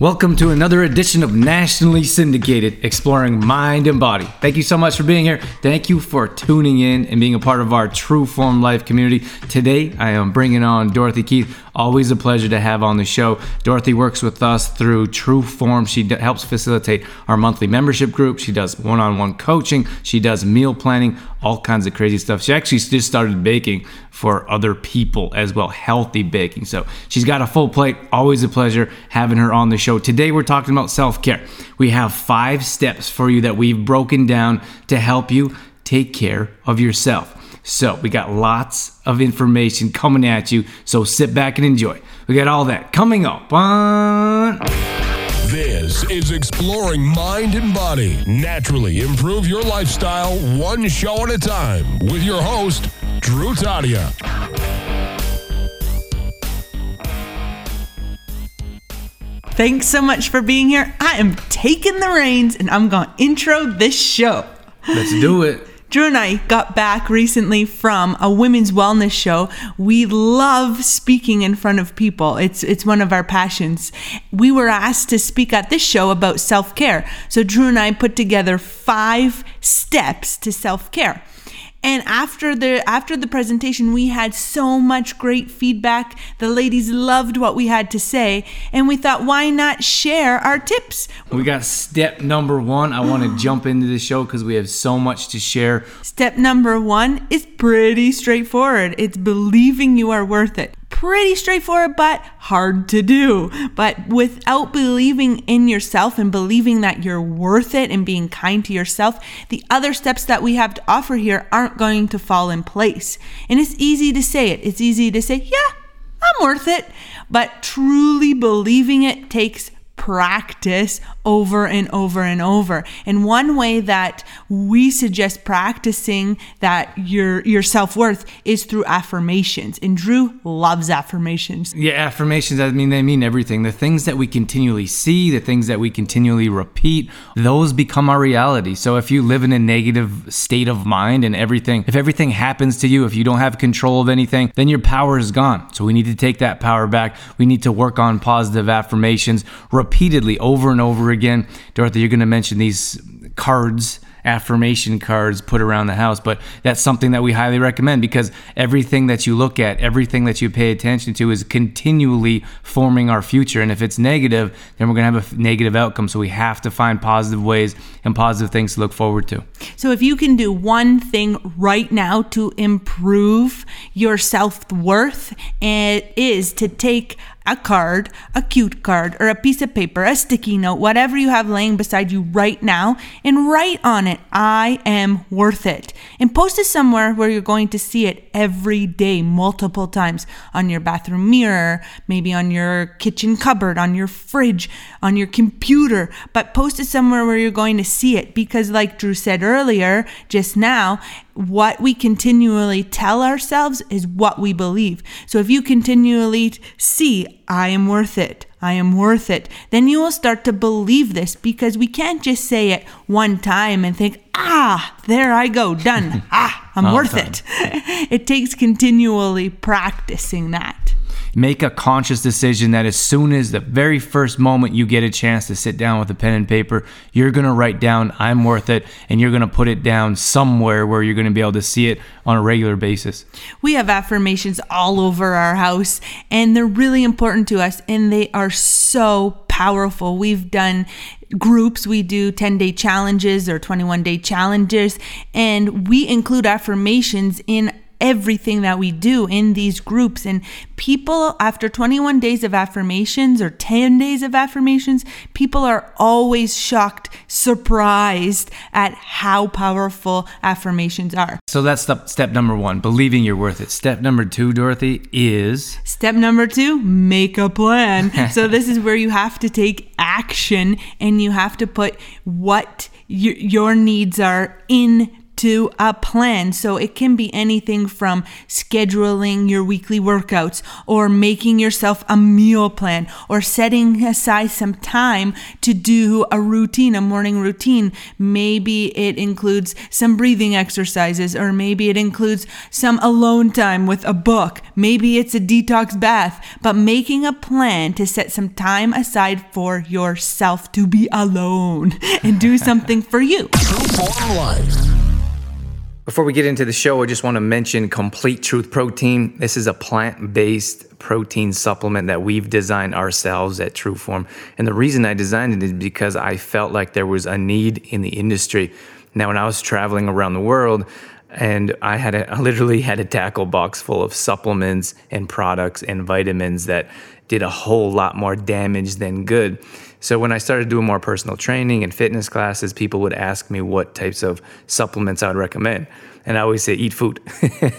Welcome to another edition of Nationally Syndicated Exploring Mind and Body. Thank you so much for being here. Thank you for tuning in and being a part of our True Form Life community. Today, I am bringing on Dorothy Keith. Always a pleasure to have on the show. Dorothy works with us through True Form. She d- helps facilitate our monthly membership group. She does one on one coaching. She does meal planning, all kinds of crazy stuff. She actually just started baking for other people as well, healthy baking. So she's got a full plate. Always a pleasure having her on the show. Today we're talking about self care. We have five steps for you that we've broken down to help you take care of yourself. So we got lots of information coming at you. So sit back and enjoy. We got all that coming up on. This is Exploring Mind and Body. Naturally improve your lifestyle one show at a time with your host, Drew Tadia. Thanks so much for being here. I am taking the reins and I'm going to intro this show. Let's do it. Drew and I got back recently from a women's wellness show. We love speaking in front of people. It's it's one of our passions. We were asked to speak at this show about self-care. So Drew and I put together 5 steps to self-care. And after the after the presentation, we had so much great feedback. The ladies loved what we had to say, and we thought, why not share our tips? We got step number one. I want to jump into the show because we have so much to share. Step number one is pretty straightforward. It's believing you are worth it. Pretty straightforward, but hard to do. But without believing in yourself and believing that you're worth it and being kind to yourself, the other steps that we have to offer here aren't going to fall in place. And it's easy to say it. It's easy to say, yeah, I'm worth it. But truly believing it takes practice over and over and over. And one way that we suggest practicing that your your self-worth is through affirmations. And Drew loves affirmations. Yeah, affirmations, I mean, they mean everything. The things that we continually see, the things that we continually repeat, those become our reality. So if you live in a negative state of mind and everything, if everything happens to you, if you don't have control of anything, then your power is gone. So we need to take that power back. We need to work on positive affirmations repeatedly over and over again. Dorothy, you're going to mention these cards affirmation cards put around the house but that's something that we highly recommend because everything that you look at everything that you pay attention to is continually forming our future. And if it's negative then we're going to have a negative outcome. So we have to find positive ways and positive things to look forward to. So if you can do one thing right now to improve your self-worth, it is to take a card, a cute card, or a piece of paper, a sticky note, whatever you have laying beside you right now, and write on it, I am worth it. And post it somewhere where you're going to see it every day, multiple times. On your bathroom mirror, maybe on your kitchen cupboard, on your fridge, on your computer, but post it somewhere where you're going to see it. Because, like Drew said earlier, just now, what we continually tell ourselves is what we believe. So if you continually see, I am worth it, I am worth it, then you will start to believe this because we can't just say it one time and think, ah, there I go, done. ah, I'm All worth time. it. it takes continually practicing that. Make a conscious decision that as soon as the very first moment you get a chance to sit down with a pen and paper, you're going to write down, I'm worth it, and you're going to put it down somewhere where you're going to be able to see it on a regular basis. We have affirmations all over our house, and they're really important to us, and they are so powerful. We've done groups, we do 10 day challenges or 21 day challenges, and we include affirmations in everything that we do in these groups. And people, after 21 days of affirmations or 10 days of affirmations, people are always shocked, surprised at how powerful affirmations are. So that's step, step number one, believing you're worth it. Step number two, Dorothy, is Step number two, make a plan. so, this is where you have to take action and you have to put what your, your needs are in to a plan. So it can be anything from scheduling your weekly workouts or making yourself a meal plan or setting aside some time to do a routine, a morning routine. Maybe it includes some breathing exercises or maybe it includes some alone time with a book. Maybe it's a detox bath, but making a plan to set some time aside for yourself to be alone and do something for you. True Form Life. Before we get into the show, I just want to mention Complete Truth Protein. This is a plant based protein supplement that we've designed ourselves at Trueform. And the reason I designed it is because I felt like there was a need in the industry. Now, when I was traveling around the world, and I had a, I literally had a tackle box full of supplements and products and vitamins that did a whole lot more damage than good. So when I started doing more personal training and fitness classes, people would ask me what types of supplements I would recommend. And I always say, eat food.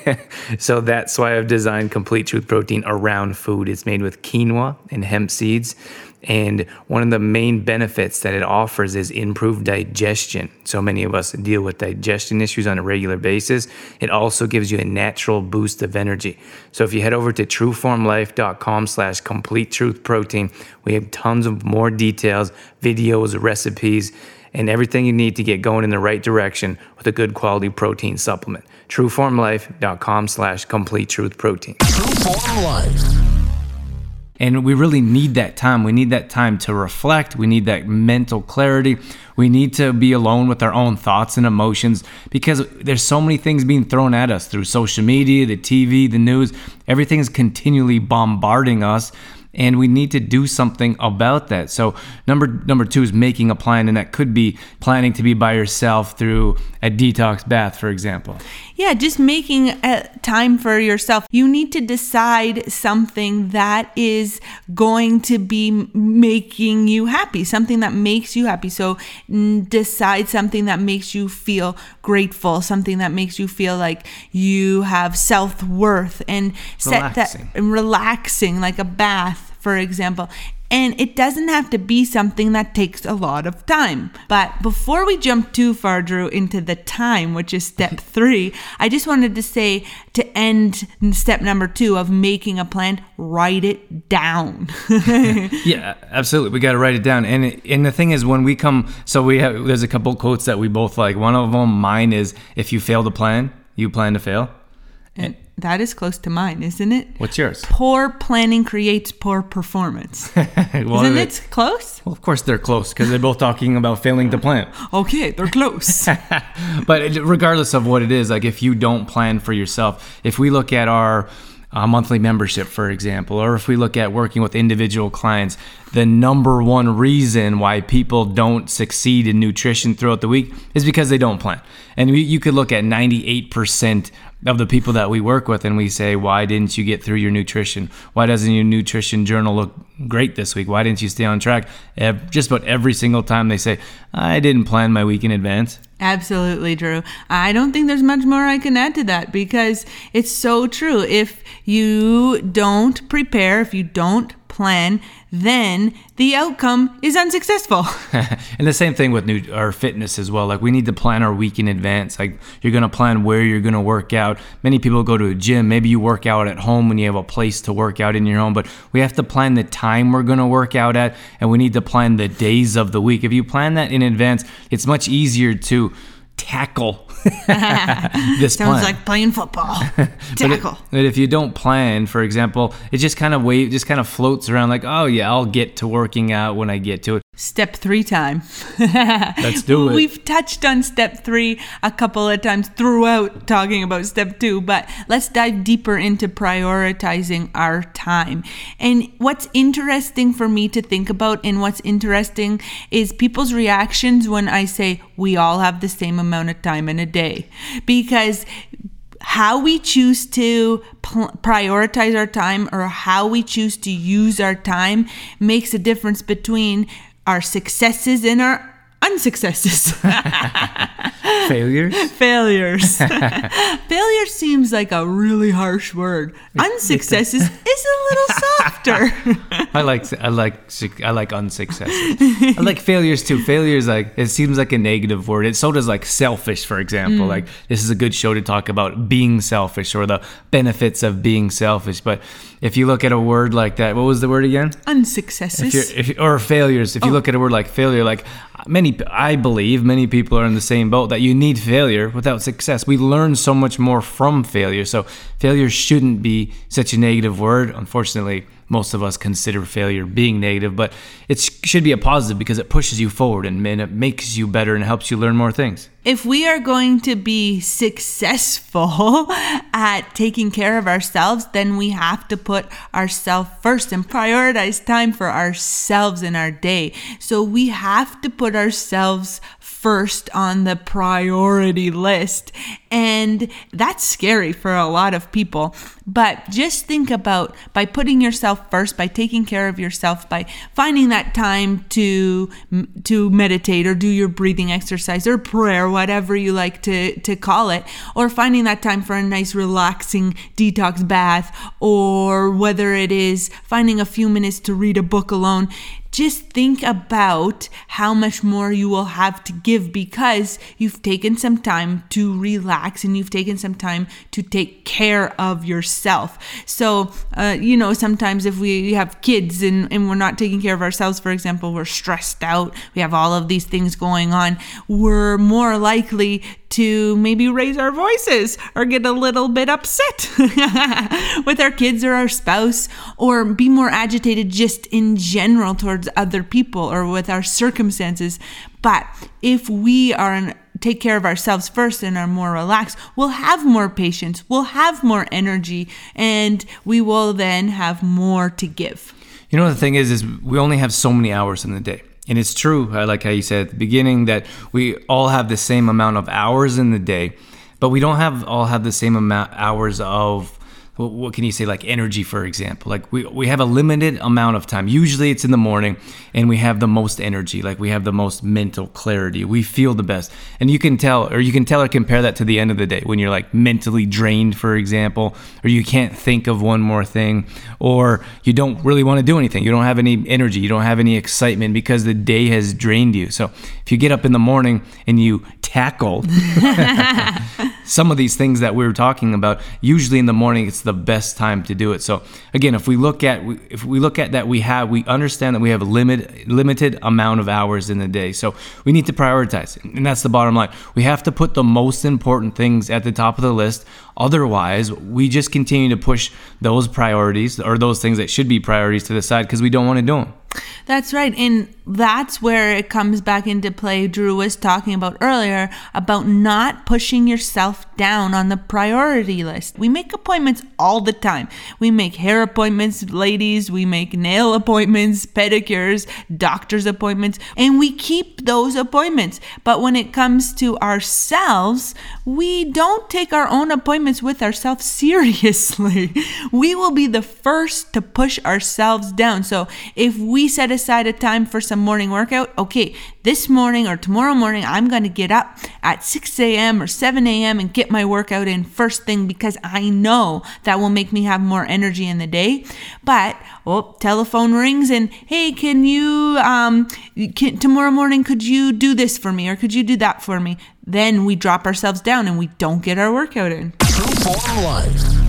so that's why I've designed Complete Truth Protein around food. It's made with quinoa and hemp seeds. And one of the main benefits that it offers is improved digestion. So many of us deal with digestion issues on a regular basis. It also gives you a natural boost of energy. So if you head over to trueformlife.com slash complete truth protein, we have tons of more details, videos, recipes, and everything you need to get going in the right direction with a good quality protein supplement. Trueformlife.com slash complete truth protein. True Form Life. And we really need that time. We need that time to reflect. We need that mental clarity. We need to be alone with our own thoughts and emotions because there's so many things being thrown at us through social media, the TV, the news. Everything is continually bombarding us and we need to do something about that. So number number 2 is making a plan and that could be planning to be by yourself through a detox bath for example. Yeah, just making a time for yourself. You need to decide something that is going to be making you happy, something that makes you happy. So decide something that makes you feel grateful, something that makes you feel like you have self-worth and set Relaxing. that relaxing like a bath for example. And it doesn't have to be something that takes a lot of time. But before we jump too far, Drew, into the time, which is step three, I just wanted to say to end step number two of making a plan, write it down. Yeah, absolutely. We got to write it down. And it, and the thing is, when we come, so we have there's a couple quotes that we both like. One of them, mine is, "If you fail to plan, you plan to fail." and that is close to mine, isn't it? What's yours? Poor planning creates poor performance. well, Isn't it close? Well, of course they're close because they're both talking about failing to plan. Okay, they're close. but regardless of what it is, like if you don't plan for yourself, if we look at our uh, monthly membership, for example, or if we look at working with individual clients, the number one reason why people don't succeed in nutrition throughout the week is because they don't plan. And we, you could look at 98% of the people that we work with and we say, why didn't you get through your nutrition? Why doesn't your nutrition journal look great this week? Why didn't you stay on track? Just about every single time they say, I didn't plan my week in advance. Absolutely, Drew. I don't think there's much more I can add to that because it's so true. If you don't prepare, if you don't plan, then the outcome is unsuccessful. and the same thing with new, our fitness as well. Like we need to plan our week in advance. Like you're gonna plan where you're gonna work out. Many people go to a gym. Maybe you work out at home when you have a place to work out in your home. But we have to plan the time we're gonna work out at, and we need to plan the days of the week. If you plan that in advance, it's much easier to tackle this Sounds plan. like playing football. But Tackle. But if you don't plan, for example, it just kind of wait, just kind of floats around like, oh yeah, I'll get to working out when I get to it. Step three time. Let's do it. We've touched on step three a couple of times throughout talking about step two, but let's dive deeper into prioritizing our time. And what's interesting for me to think about, and what's interesting is people's reactions when I say we all have the same amount of time in a day. Because how we choose to pl- prioritize our time or how we choose to use our time makes a difference between our successes and our unsuccesses. Failures? Failures. Failure seems like a really harsh word. Unsuccesses is a little softer. I like I like I like unsuccesses. I like failures too. Failures like it seems like a negative word. It so does like selfish, for example. Mm. Like this is a good show to talk about being selfish or the benefits of being selfish. But if you look at a word like that, what was the word again? Unsuccesses. If you're, if, or failures. If you oh. look at a word like failure, like many, I believe many people are in the same boat that you need failure without success. We learn so much more from failure. So failure shouldn't be such a negative word. Unfortunately, most of us consider failure being negative, but it should be a positive because it pushes you forward and, it makes you better and helps you learn more things. if we are going to be successful at taking care of ourselves, then we have to put ourselves first and prioritize time for ourselves in our day. So we have to put ourselves first on the priority list. And that's scary for a lot of people. But just think about by putting yourself first, by taking care of yourself, by finding that time to to meditate or do your breathing exercise or prayer, whatever you like to to call it, or finding that time for a nice relaxing detox bath, or whether it is finding a few minutes to read a book alone just think about how much more you will have to give because you've taken some time to relax and you've taken some time to take care of yourself. So, uh, you know, sometimes if we have kids and, and we're not taking care of ourselves, for example, we're stressed out, we have all of these things going on, we're more likely to maybe raise our voices or get a little bit upset with our kids or our spouse or be more agitated just in general towards other people or with our circumstances. But if we are in take care of ourselves first and are more relaxed, we'll have more patience, we'll have more energy, and we will then have more to give. You know, the thing is, is we only have so many hours in the day. And it's true, like how you said at the beginning that we all have the same amount of hours in the day, but we don't have all have the same amount hours of what, can you say like energy for example? Like we, we have a limited amount of time. Usually it's in the morning and we have the most energy like we have the most mental clarity. We feel the best. And you can tell or you can tell or compare that to the end of the day when you're like mentally drained for example or you can't think of one more thing or you don't really want to do anything. You don't have any energy. You don't have any excitement because the day has drained you. So if you get up in the morning and you tackle some of these things that we were talking about usually in the morning it's the best time to do it. So again if we look at if we look at that we have we understand that we have a limit limited amount of hours in the day. So we need to prioritize. And that's the bottom line. We have to put the most important things at the top of the list. Otherwise we just continue to push those priorities or those things that should be priorities to the side because we don't want to do them That's right. And that's where it comes back into play. Drew was talking about earlier about not pushing yourself down on the priority list. We make appointments all the time. We make hair appointments, ladies. We make nail appointments, pedicures, doctor's appointments, and we keep those appointments. But when it comes to ourselves, we don't take our own appointments with ourselves seriously. We will be the first to push ourselves down. So if we set aside a time for some morning workout, okay, this morning or tomorrow morning, I'm going to get up at 6 a.m. or 7 a.m. and get my workout in first thing because I know that will make me have more energy in the day. But, oh, telephone rings and, hey, can you, um, can, tomorrow morning, could you do this for me or could you do that for me? Then we drop ourselves down and we don't get our workout in. Life.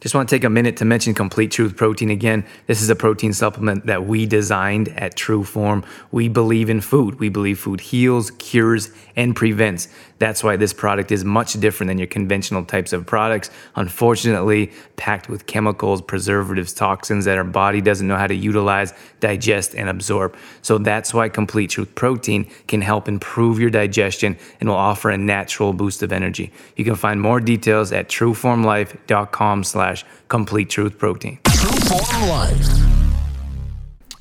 Just want to take a minute to mention Complete Truth Protein again. This is a protein supplement that we designed at True Form. We believe in food. We believe food heals, cures, and prevents. That's why this product is much different than your conventional types of products. Unfortunately, packed with chemicals, preservatives, toxins that our body doesn't know how to utilize, digest, and absorb. So that's why Complete Truth Protein can help improve your digestion and will offer a natural boost of energy. You can find more details at trueformlife.com slash complete truth protein. True Form Life.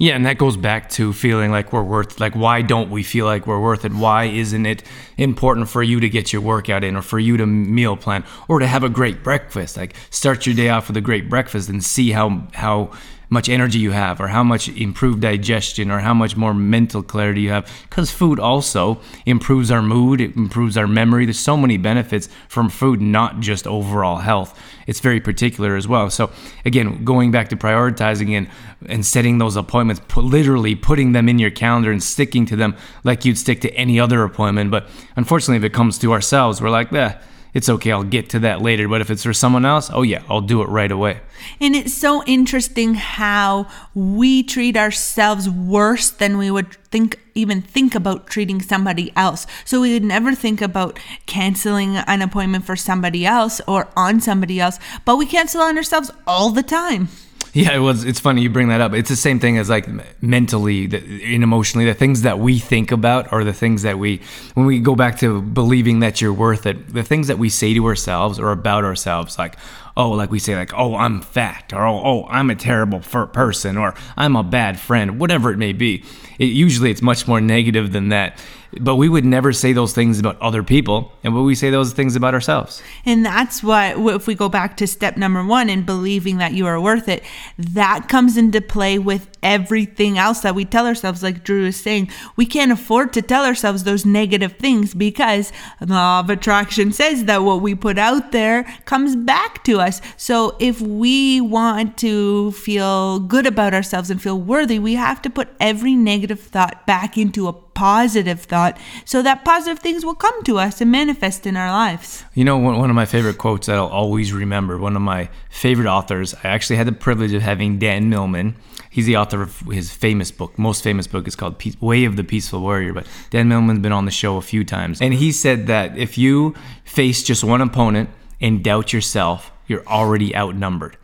Yeah, and that goes back to feeling like we're worth like why don't we feel like we're worth it? Why isn't it important for you to get your workout in or for you to meal plan or to have a great breakfast? Like start your day off with a great breakfast and see how how much energy you have or how much improved digestion or how much more mental clarity you have. Because food also improves our mood it improves our memory. There's so many benefits from food not just overall health. It's very particular as well. So again going back to prioritizing and and setting those appointments put, literally putting them in your calendar and sticking to them like you'd stick to any other appointment. But unfortunately if it comes to ourselves we're like eh, it's okay, I'll get to that later. But if it's for someone else, oh yeah, I'll do it right away. And it's so interesting how we treat ourselves worse than we would think even think about treating somebody else. So we would never think about canceling an appointment for somebody else or on somebody else, but we cancel on ourselves all the time. Yeah, it was. It's funny you bring that up. It's the same thing as like mentally and emotionally. The things that we think about are the things that we, when we go back to believing that you're worth it, the things that we say to ourselves or about ourselves, like, oh, like we say, like, oh, I'm fat, or oh, oh I'm a terrible person, or I'm a bad friend, whatever it may be. It, usually, it's much more negative than that. But we would never say those things about other people, and would we say those things about ourselves? And that's what, if we go back to step number one in believing that you are worth it, that comes into play with everything else that we tell ourselves. Like Drew is saying, we can't afford to tell ourselves those negative things because the law of attraction says that what we put out there comes back to us. So if we want to feel good about ourselves and feel worthy, we have to put every negative thought back into a positive thought so that positive things will come to us and manifest in our lives. You know, one, of my favorite quotes that I'll always remember, one of my favorite authors, I actually had the privilege of having Dan Millman. He's the author of his famous book. Most famous book is called Way of the Peaceful Warrior. But Dan Millman's been on the show a few times. And he said that if you face just one opponent and doubt yourself, you're already outnumbered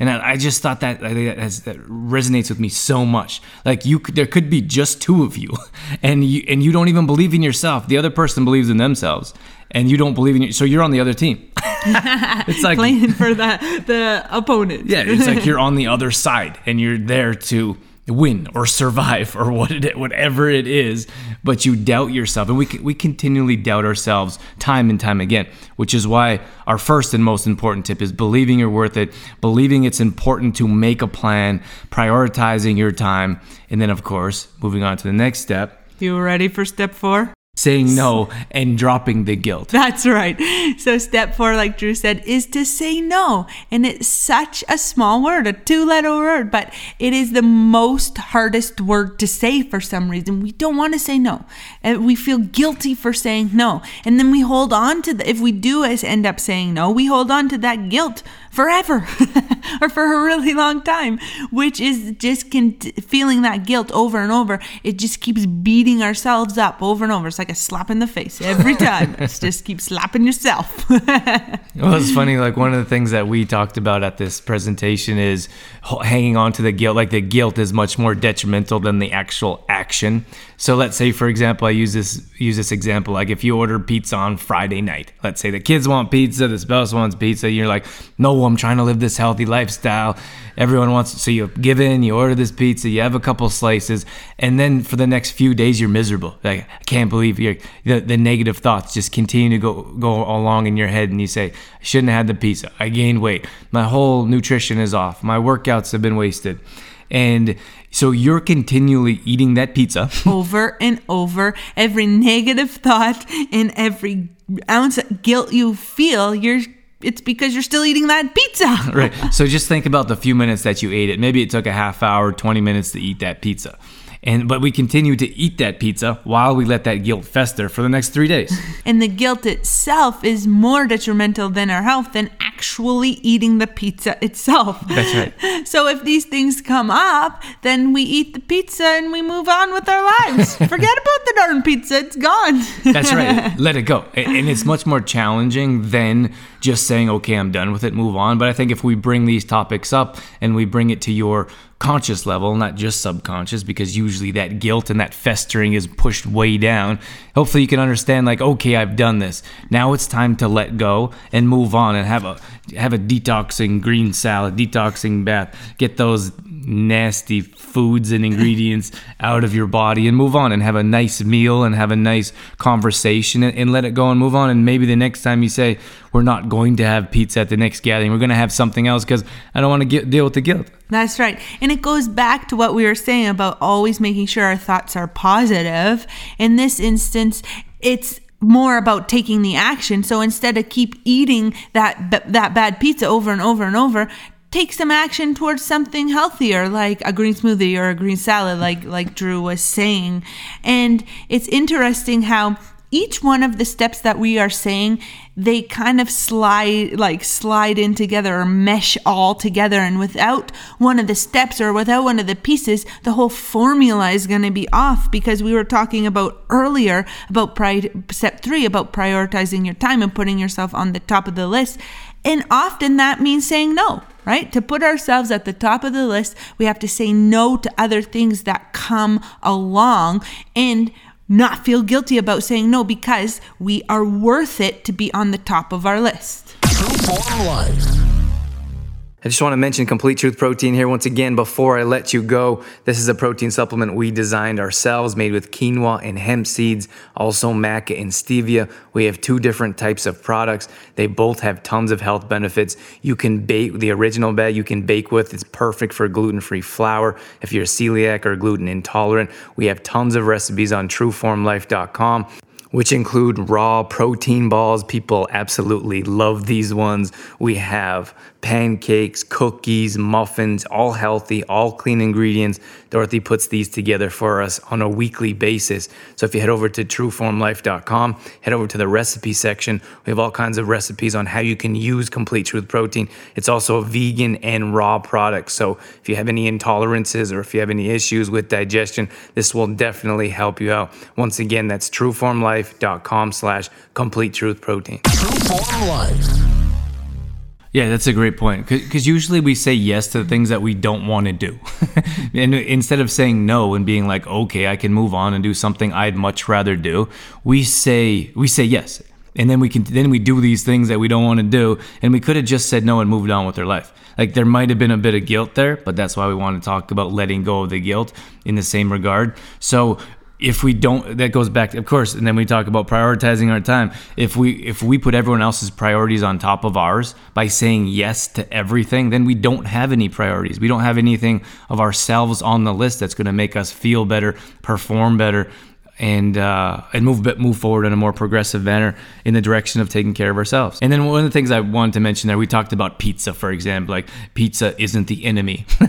and I, just thought that that, has, that, resonates with me so much. Like you, there could be just two of you, and you and you don't even believe in yourself. The other person believes in themselves, and you don't believe in you. So you're on the other team. it's like playing for the the opponent. Yeah, it's like you're on the other side, and you're there to win or survive or what it, whatever it is, but you doubt yourself. And we, we continually doubt ourselves time and time again, which is why our first and most important tip is believing you're worth it, believing it's important to make a plan, prioritizing your time, and then, of course, moving on to the next step. You ready for step four? Saying no and dropping the guilt. That's right. So, step four, like Drew said, is to say no. And it's such a small word, a two letter word, but it is the most hardest word to say for some reason. We don't want to say no. And we feel guilty for saying no. And then we hold on to the, if we do end up saying no, we hold on to that guilt forever or for a really long time, which is just con- feeling that guilt over and over. It just keeps beating ourselves up over and over. It's like a slap in the face every time. just keep slapping yourself. well, it's funny. Like one of the things that we talked about at this presentation is hanging on to the guilt. Like the guilt is much more detrimental than the actual action. So let's say, for example, I use this use this example. Like if you order pizza on Friday night, let's say the kids want pizza, the spouse wants pizza. You're like, no, I'm trying to live this healthy lifestyle. Everyone wants, so you give in, you order this pizza, you have a couple slices, and then for the next few days you're miserable. Like I can't believe you're the, the negative thoughts just continue to go go along in your head, and you say, I shouldn't have had the pizza. I gained weight. My whole nutrition is off. My workouts have been wasted. And so you're continually eating that pizza over and over. Every negative thought and every ounce of guilt you feel, you're it's because you're still eating that pizza. right. So just think about the few minutes that you ate it. Maybe it took a half hour, 20 minutes to eat that pizza. And but we continue to eat that pizza while we let that guilt fester for the next three days. And the guilt itself is more detrimental than our health than actually eating the pizza itself. That's right. So if these things come up, then we eat the pizza and we move on with our lives. Forget about the darn pizza; it's gone. That's right. Let it go. And it's much more challenging than just saying, "Okay, I'm done with it, move on." But I think if we bring these topics up and we bring it to your conscious level, not just subconscious, because usually that guilt and that festering is pushed way down. Hopefully, you can understand, like, okay, I've done this. Now it's time to let go and move on and have a have a detoxing green salad, detoxing bath. Get those nasty foods and ingredients out of your body and move on and have a nice meal and have a nice conversation and, and let it go and move on. And maybe the next time you say, we're not going to have pizza at the next gathering, we're going to have something else because I don't want to deal with the guilt. That's right. And it goes back to what we were saying about always making sure our thoughts are positive. In this instance, it's more about taking the action. So instead of keep eating that that bad pizza over and over and over, take some action towards something healthier like a green smoothie or a green salad like like Drew was saying. And it's interesting how each one of the steps that we are saying they kind of slide like slide in together or mesh all together. And without one of the steps or without one of the pieces the whole formula is going to be off. Because we were talking about earlier about pri- step 3 about prioritizing your time and putting yourself on the top of the list and often that means saying no right? To put ourselves at the top of the list, we have to say no to other things that come along. And not feel guilty about saying no because we are worth it to be on the top of our list. True Form Life. I just want to mention Complete Truth Protein here once again before I let you go. This is a protein supplement we designed ourselves, made with quinoa and hemp seeds, also maca and stevia. We have two different types of products. They both have tons of health benefits. You can bake the original bed, you can bake with. It's perfect for gluten free flour. If you're celiac or gluten intolerant, we have tons of recipes on trueformlife.com which include raw protein balls. People absolutely love these ones. We have pancakes, cookies, muffins, all healthy, all clean ingredients. Dorothy puts these together for us on a weekly basis. So if you head over to trueformlife.com, head over to the recipe section. We have all kinds of recipes on how you can use Complete Truth Protein. It's also a vegan and raw product. So if you have any intolerances or if you have any issues with digestion, this will definitely help you out. Once again, that's trueformlife.com slash complete truth protein. True Form Life. Yeah, that's a great point. Because usually we say yes to the things that we don't want to do. and instead of saying no and being like, okay, I can move on and do something I'd much rather do, we say we say yes. And then we can then we do these things that we don't want to do. And we could have just said no and moved on with our life. Like there might have been a bit of guilt there, but that's why we want to talk about letting go of the guilt in the same regard. So if we don't that goes back of course and then we talk about prioritizing our time. If we if we put everyone else's priorities on top of ours by saying yes to everything then we don't have any priorities. We don't have anything of ourselves on the list that's going to make us feel better perform better and uh, and move move forward in a more progressive manner in the direction of taking care of ourselves. And then one of the things I wanted to mention there, we talked about pizza, for example. Like pizza isn't the enemy.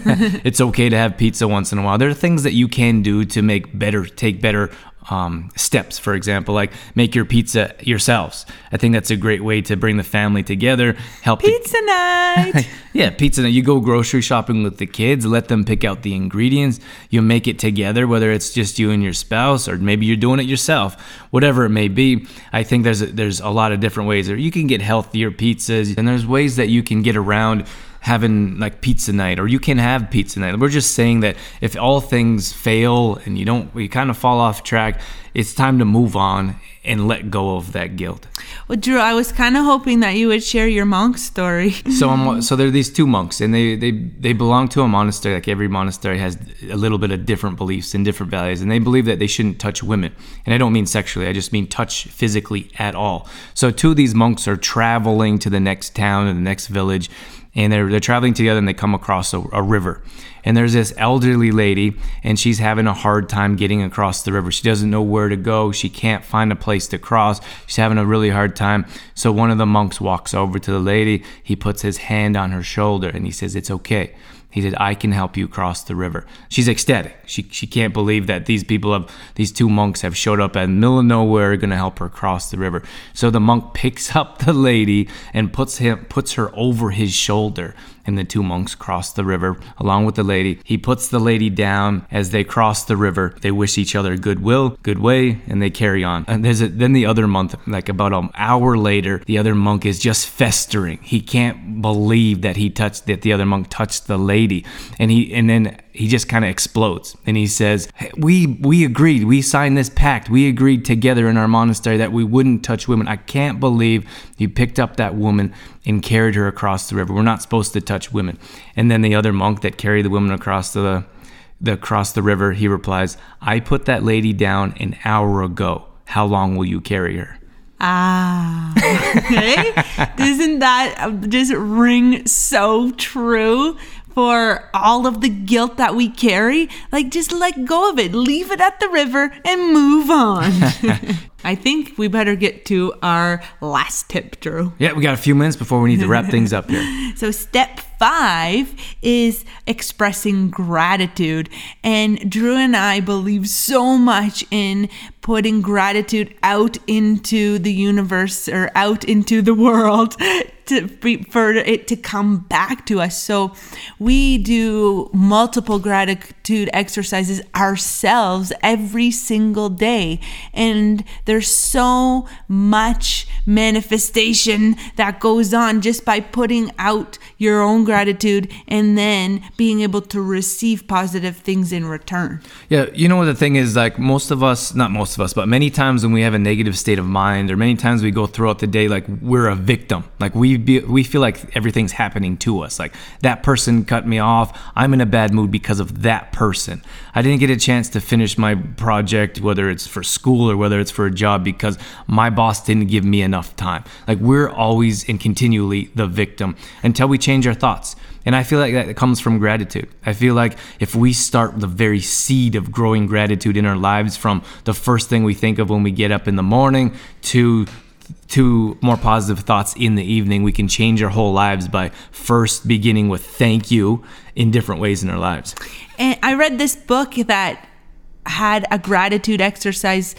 it's okay to have pizza once in a while. There are things that you can do to make better, take better um, steps, for example, like make your pizza yourselves. I think that's a great way to bring the family together. Help pizza the- night. yeah, pizza night. You go grocery shopping with the kids, let them pick out the ingredients. You make it together, whether it's just you and your spouse, or maybe you're doing it yourself. Whatever it may be, I think there's a, there's a lot of different ways. Or you can get healthier pizzas, and there's ways that you can get around having like pizza night or you can have pizza night. We're just saying that if all things fail and you don't you kind of fall off track, it's time to move on and let go of that guilt. Well, Drew, I was kind of hoping that you would share your monk story. so, I'm, so there are these two monks, and they, they they belong to a monastery. Like every monastery has a little bit of different beliefs and different values, and they believe that they shouldn't touch women. And I don't mean sexually; I just mean touch physically at all. So, two of these monks are traveling to the next town or the next village, and they're they're traveling together, and they come across a, a river. And there's this elderly lady and she's having a hard time getting across the river. She doesn't know where to go. She can't find a place to cross. She's having a really hard time. So one of the monks walks over to the lady. He puts his hand on her shoulder and he says it's okay. He said, I can help you cross the river. She's ecstatic. She, she can't believe that these people have, these two monks have showed up at middle of nowhere going to help her cross the river. So the monk picks up the lady and puts him, puts her over his shoulder and the two monks cross the river along with the lady. He puts the lady down as they cross the river. They wish each other goodwill, good way, and they carry on. And there's a, then the other monk, like about an hour later, the other monk is just festering. He can't believe that he touched that the other monk touched the lady, and he and then he just kind of explodes and he says, hey, "We we agreed. We signed this pact. We agreed together in our monastery that we wouldn't touch women. I can't believe you picked up that woman and carried her across the river. We're not supposed to touch women." And then the other monk that carried the woman across the the across the river, he replies, "I put that lady down an hour ago. How long will you carry her?" Ah, okay. Doesn't that uh, just ring so true for all of the guilt that we carry? Like, just let go of it, leave it at the river, and move on. I think we better get to our last tip, Drew. Yeah, we got a few minutes before we need to wrap things up here. So, step five is expressing gratitude. And Drew and I believe so much in putting gratitude out into the universe or out into the world to, for it to come back to us. So, we do multiple gratitude exercises ourselves every single day. And there's so much manifestation that goes on just by putting out your own gratitude and then being able to receive positive things in return. Yeah, you know what the thing is like most of us, not most of us, but many times when we have a negative state of mind or many times we go throughout the day like we're a victim. Like we be, we feel like everything's happening to us. Like that person cut me off. I'm in a bad mood because of that person. I didn't get a chance to finish my project whether it's for school or whether it's for a job because my boss didn't give me enough time. Like we're always and continually the victim until we change our thoughts. And I feel like that comes from gratitude. I feel like if we start the very seed of growing gratitude in our lives from the first thing we think of when we get up in the morning to to more positive thoughts in the evening, we can change our whole lives by first beginning with thank you in different ways in our lives. And I read this book that had a gratitude exercise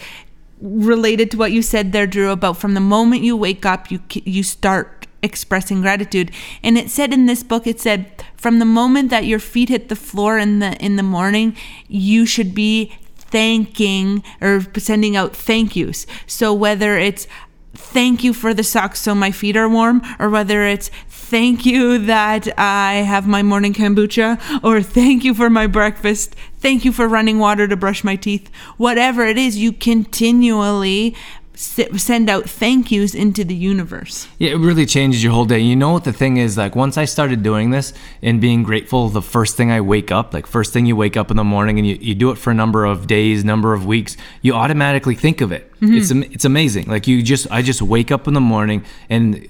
related to what you said there, Drew, about from the moment you wake up, you you start expressing gratitude. And it said in this book, it said from the moment that your feet hit the floor in the in the morning, you should be thanking or sending out thank yous. So whether it's thank you for the socks so my feet are warm, or whether it's thank you that I have my morning kombucha, or thank you for my breakfast, thank you for running water to brush my teeth, whatever it is, you continually send out thank yous into the universe. Yeah, it really changes your whole day. You know what the thing is like once I started doing this and being grateful the first thing I wake up, like first thing you wake up in the morning and you, you do it for a number of days, number of weeks, you automatically think of it. Mm-hmm. It's it's amazing. Like you just I just wake up in the morning and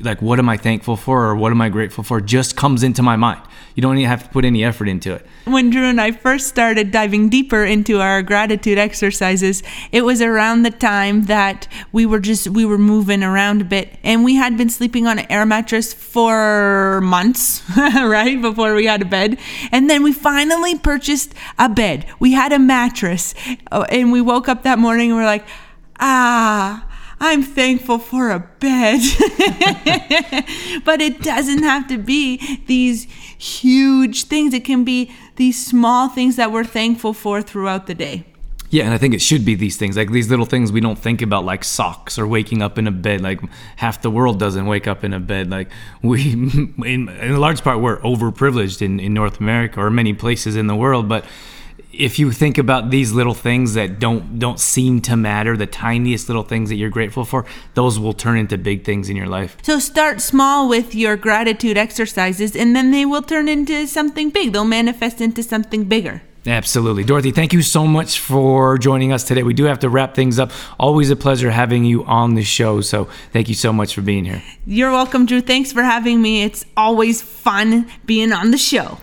like what am I thankful for or what am I grateful for just comes into my mind. You don't even have to put any effort into it. When Drew and I first started diving deeper into our gratitude exercises, it was around the time that we were just we were moving around a bit and we had been sleeping on an air mattress for months, right? Before we had a bed. And then we finally purchased a bed. We had a mattress uh, and we woke up that morning and we're like, "Ah, I'm thankful for a bed. but it doesn't have to be these huge things. It can be these small things that we're thankful for throughout the day. Yeah, and I think it should be these things, like these little things we don't think about, like socks or waking up in a bed. Like half the world doesn't wake up in a bed. Like we, in, in a large part, we're overprivileged in, in North America or many places in the world. But if you think about these little things that don't don't seem to matter, the tiniest little things that you're grateful for, those will turn into big things in your life. So start small with your gratitude exercises and then they will turn into something big. They'll manifest into something bigger. Absolutely. Dorothy, thank you so much for joining us today. We do have to wrap things up. Always a pleasure having you on the show. So thank you so much for being here. You're welcome, Drew. Thanks for having me. It's always fun being on the show.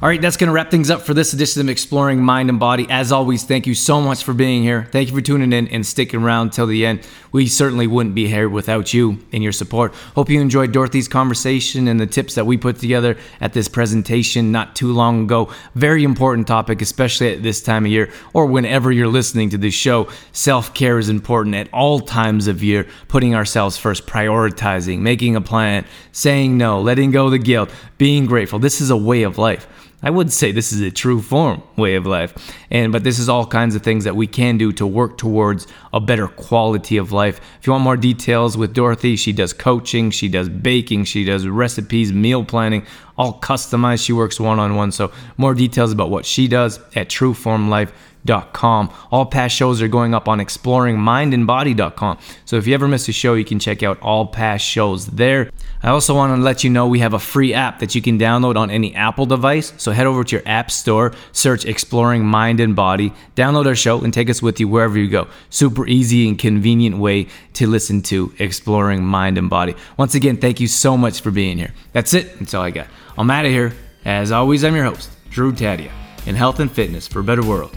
All right, that's going to wrap things up for this edition of Exploring Mind and Body. As always, thank you so much for being here. Thank you for tuning in and sticking around till the end. We certainly wouldn't be here without you and your support. Hope you enjoyed Dorothy's conversation and the tips that we put together at this presentation not too long ago. Very important topic, especially at this time of year or whenever you're listening to this show. Self care is important at all times of year, putting ourselves first, prioritizing, making a plan, saying no, letting go of the guilt, being grateful. This is a way of life. I would say this is a true form way of life. And but this is all kinds of things that we can do to work towards a better quality of life. If you want more details with Dorothy, she does coaching, she does baking, she does recipes, meal planning, all customized. She works one on one. So more details about what she does at trueformlife.com exploringmindandbody.com. All past shows are going up on exploringmindandbody.com. So if you ever miss a show, you can check out all past shows there. I also want to let you know we have a free app that you can download on any Apple device. So head over to your app store, search Exploring Mind and Body, download our show, and take us with you wherever you go. Super easy and convenient way to listen to Exploring Mind and Body. Once again, thank you so much for being here. That's it. That's all I got. I'm out of here. As always, I'm your host, Drew Tadia, in health and fitness for a better world.